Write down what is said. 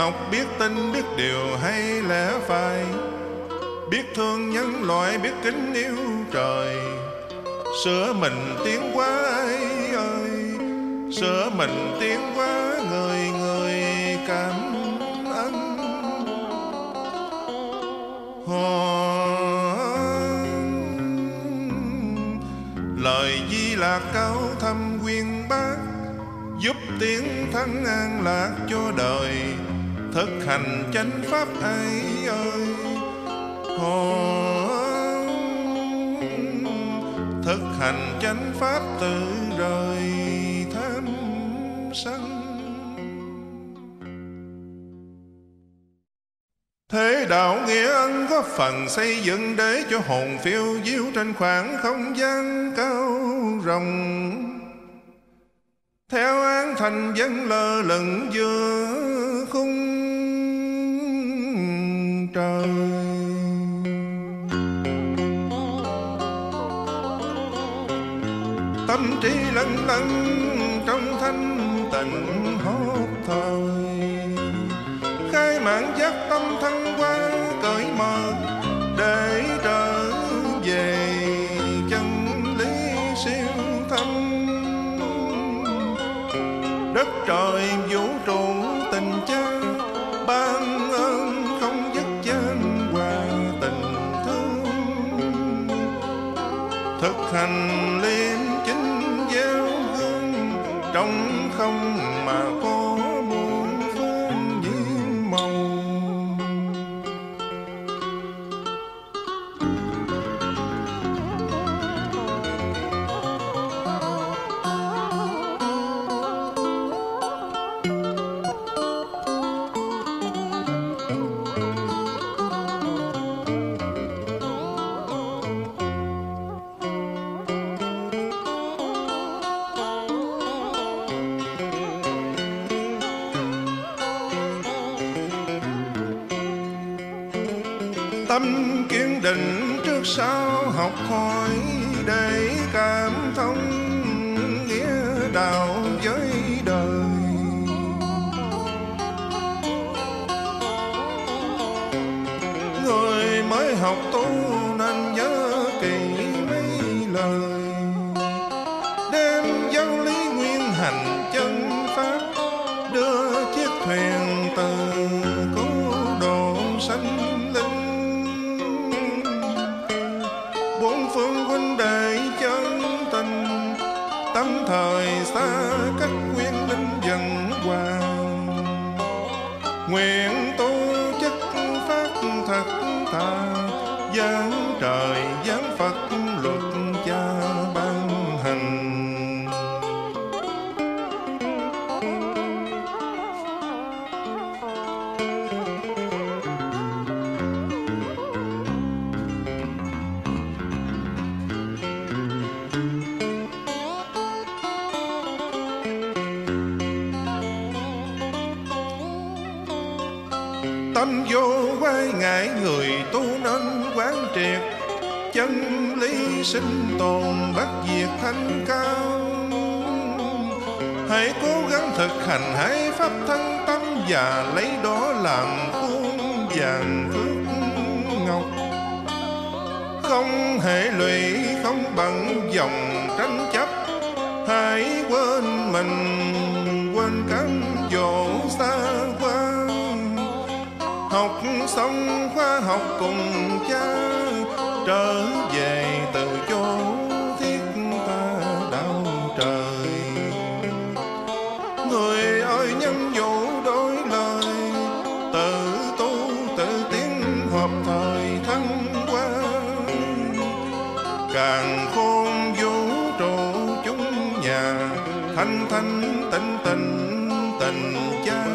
học biết tin biết điều hay lẽ phải. Biết thương nhân loại, biết kính yêu trời. Sửa mình tiến quá ai ơi? Sửa mình tiến quá người người cảm ơn. Lời di lạc cao thâm quyên bác, giúp tiếng thắng an lạc cho đời thực hành chánh pháp ấy ơi Hồ thực hành chánh pháp tự rời tham sân Thế đạo nghĩa ân góp phần xây dựng để cho hồn phiêu diêu trên khoảng không gian cao rộng. Theo án thành dân lơ lửng giữa khung trời. Tâm trí lân lân trong thanh tịnh hốt thời đất trời vũ trụ tình cha, ban ơn không dứt gian hòa tình thương. Thực hành liêm chính gieo hương trong không mà có muôn phương nhiễm màu. Tâm kiên định trước sau học hỏi để cảm thông nghĩa đạo với đời. Người mới học tu nên nhớ kỹ mấy lời. Đem giáo lý nguyên hành chân pháp đưa thời xa cách quyến linh dần hoàng nguyện tu chất phát thật thà giáng trời, giáng phật, luật cha ban hành. Tâm vô quay ngại người tu nên quán triệt. Chân lý sinh tồn bất diệt thanh cao. Hãy cố gắng thực hành hãy pháp thân tâm và lấy đó làm khuôn vàng phước ngọc. Không hệ lụy, không bằng dòng tranh chấp. Hãy quên mình, quên cám dỗ xa xong khoa học cùng cha, trở về từ chỗ thiết ta đạo trời. Người ơi, nhân vụ đối lời, tự tu, tự tiến hợp thời thăng qua càng khôn vũ trụ chúng nhà, thanh thanh tịnh tịnh tình cha.